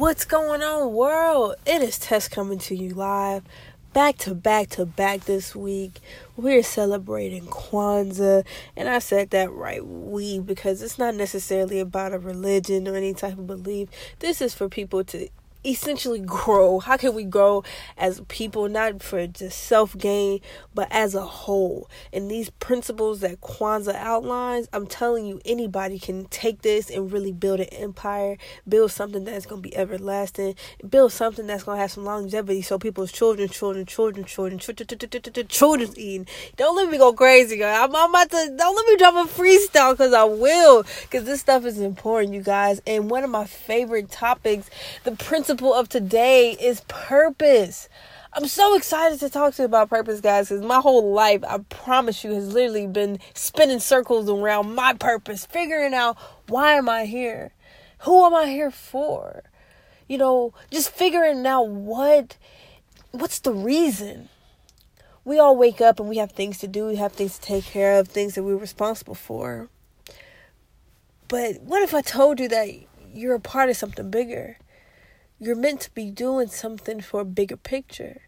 What's going on, world? It is Tess coming to you live, back to back to back this week. We're celebrating Kwanzaa, and I said that right, we, because it's not necessarily about a religion or any type of belief. This is for people to essentially grow? How can we grow as people, not for just self gain, but as a whole? And these principles that Kwanzaa outlines, I'm telling you, anybody can take this and really build an empire, build something that's going to be everlasting, build something that's going to have some longevity so people's children, children, children, children, children, children's eating. Don't let me go crazy, guys. I'm, I'm about to, don't let me drop a freestyle because I will, because this stuff is important, you guys. And one of my favorite topics, the principle principle of today is purpose. I'm so excited to talk to you about purpose, guys, because my whole life, I promise you, has literally been spinning circles around my purpose, figuring out why am I here? Who am I here for? You know, just figuring out what what's the reason. We all wake up and we have things to do, we have things to take care of, things that we're responsible for. But what if I told you that you're a part of something bigger? You're meant to be doing something for a bigger picture.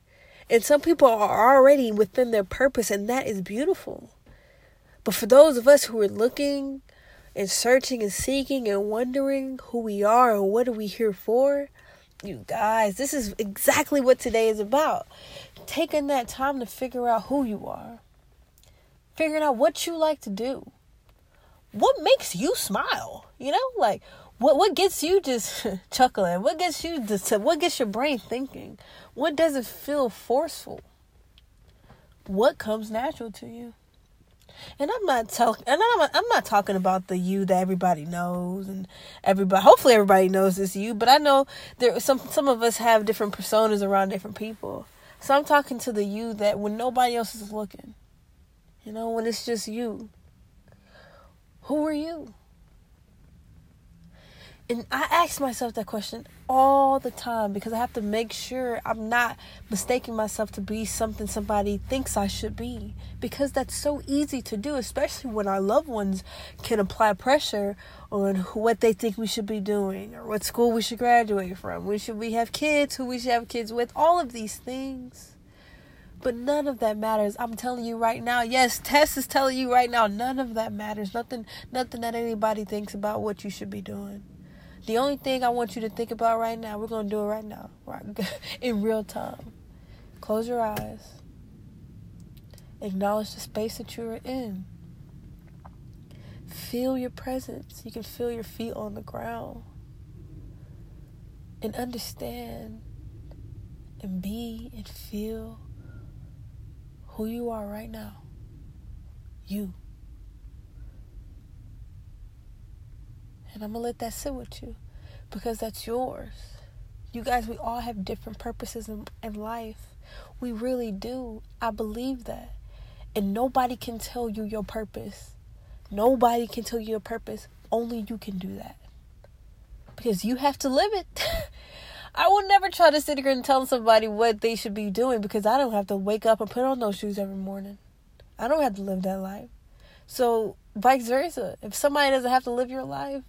And some people are already within their purpose, and that is beautiful. But for those of us who are looking and searching and seeking and wondering who we are and what are we here for, you guys, this is exactly what today is about. Taking that time to figure out who you are, figuring out what you like to do, what makes you smile, you know, like what what gets you just chuckling? What gets you just what gets your brain thinking? What doesn't feel forceful? What comes natural to you? And I'm not talking, and I'm, not, I'm not talking about the you that everybody knows, and everybody. Hopefully, everybody knows this you. But I know there some some of us have different personas around different people. So I'm talking to the you that when nobody else is looking, you know, when it's just you. Who are you? And I ask myself that question all the time because I have to make sure I'm not mistaking myself to be something somebody thinks I should be. Because that's so easy to do, especially when our loved ones can apply pressure on what they think we should be doing or what school we should graduate from. We should we have kids, who we should have kids with, all of these things. But none of that matters. I'm telling you right now. Yes, Tess is telling you right now. None of that matters. Nothing nothing that anybody thinks about what you should be doing. The only thing I want you to think about right now, we're going to do it right now, right? in real time. Close your eyes. Acknowledge the space that you're in. Feel your presence. You can feel your feet on the ground. And understand and be and feel who you are right now. You. And I'm going to let that sit with you because that's yours. You guys, we all have different purposes in, in life. We really do. I believe that. And nobody can tell you your purpose. Nobody can tell you your purpose. Only you can do that. Because you have to live it. I will never try to sit here and tell somebody what they should be doing because I don't have to wake up and put on those shoes every morning. I don't have to live that life. So, vice versa. If somebody doesn't have to live your life,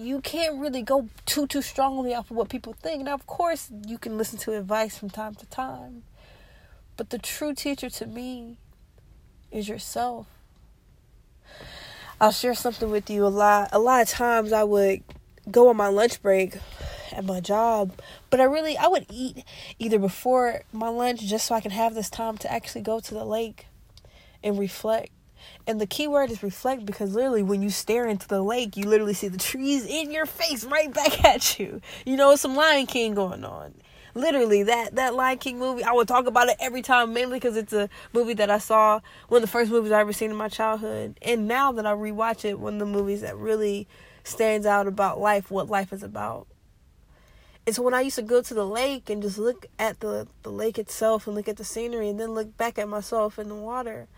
you can't really go too too strongly off of what people think. Now, of course, you can listen to advice from time to time, but the true teacher to me is yourself. I'll share something with you. A lot, a lot of times, I would go on my lunch break at my job, but I really I would eat either before my lunch just so I can have this time to actually go to the lake and reflect and the key word is reflect because literally when you stare into the lake, you literally see the trees in your face right back at you. You know, some Lion King going on. Literally, that that Lion King movie, I would talk about it every time, mainly because it's a movie that I saw one of the first movies I ever seen in my childhood, and now that I rewatch it, one of the movies that really stands out about life, what life is about. And so when I used to go to the lake and just look at the the lake itself and look at the scenery, and then look back at myself in the water,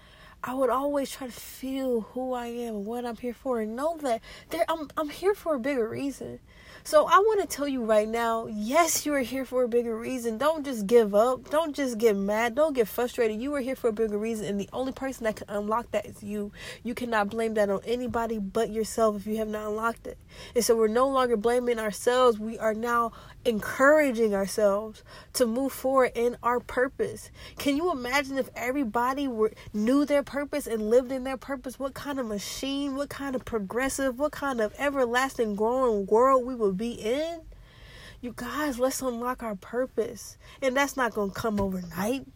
I would always try to feel who I am what I'm here for and know that there I'm I'm here for a bigger reason. So I want to tell you right now, yes, you are here for a bigger reason. Don't just give up. Don't just get mad. Don't get frustrated. You are here for a bigger reason, and the only person that can unlock that is you. You cannot blame that on anybody but yourself if you have not unlocked it. And so we're no longer blaming ourselves. We are now encouraging ourselves to move forward in our purpose. Can you imagine if everybody were knew their purpose and lived in their purpose? What kind of machine, what kind of progressive, what kind of everlasting growing world we would be in? You guys, let's unlock our purpose. And that's not going to come overnight.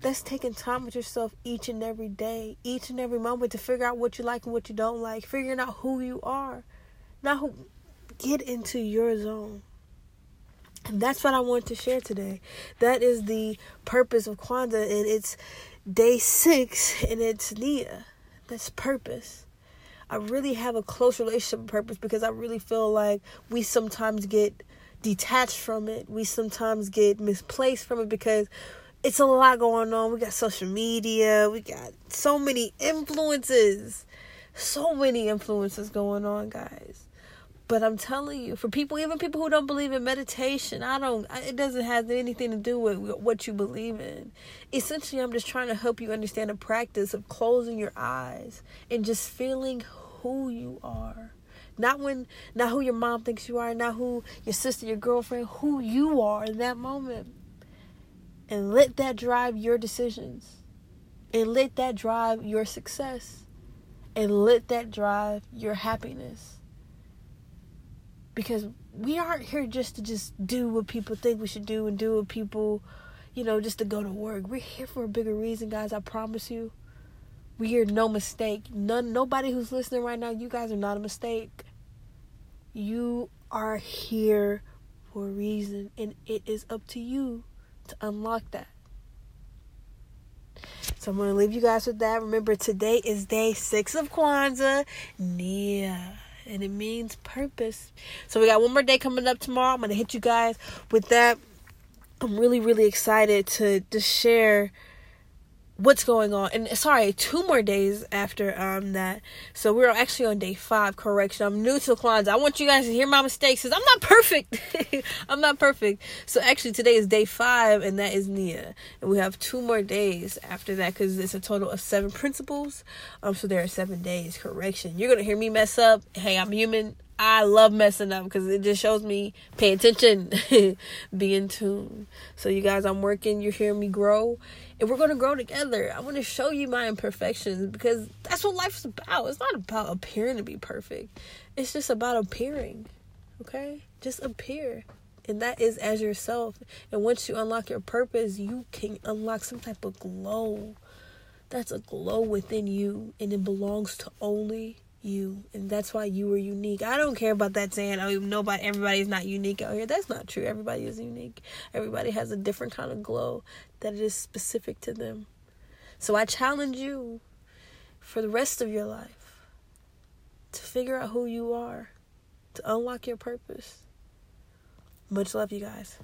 That's taking time with yourself each and every day, each and every moment to figure out what you like and what you don't like, figuring out who you are. Now, get into your zone and that's what I want to share today. That is the purpose of Kwanzaa, and it's day six, and it's Nia. That's purpose. I really have a close relationship with purpose because I really feel like we sometimes get detached from it. We sometimes get misplaced from it because it's a lot going on. We got social media, we got so many influences. So many influences going on, guys. But I'm telling you, for people, even people who don't believe in meditation, I don't, it doesn't have anything to do with what you believe in. Essentially, I'm just trying to help you understand the practice of closing your eyes and just feeling who you are. Not when, not who your mom thinks you are, not who your sister, your girlfriend, who you are in that moment. And let that drive your decisions. And let that drive your success. And let that drive your happiness because we aren't here just to just do what people think we should do and do what people you know just to go to work. We're here for a bigger reason guys i promise you. We are no mistake. None nobody who's listening right now you guys are not a mistake. You are here for a reason and it is up to you to unlock that. So I'm going to leave you guys with that. Remember, today is day six of Kwanzaa. Nia and it means purpose. So we got one more day coming up tomorrow. I'm gonna hit you guys with that. I'm really, really excited to to share what's going on. And sorry two more days after um that. So we're actually on day five correction. I'm new to Kwanzaa. i want you guys to hear my mistakes because i'm not perfect. I'm not perfect. So actually today is day five and that is nia. And we have two more days after that because it's a total of seven principles. Um so there are seven days correction. You're gonna hear me mess up. Hey i'm human I love messing up because it just shows me pay attention, be in tune. So you guys, I'm working. You're hearing me grow, and we're gonna grow together. I want to show you my imperfections because that's what life's about. It's not about appearing to be perfect. It's just about appearing. Okay, just appear, and that is as yourself. And once you unlock your purpose, you can unlock some type of glow. That's a glow within you, and it belongs to only you and that's why you are unique. I don't care about that saying oh nobody everybody's not unique out here. That's not true. Everybody is unique. Everybody has a different kind of glow that is specific to them. So i challenge you for the rest of your life to figure out who you are to unlock your purpose. Much love you guys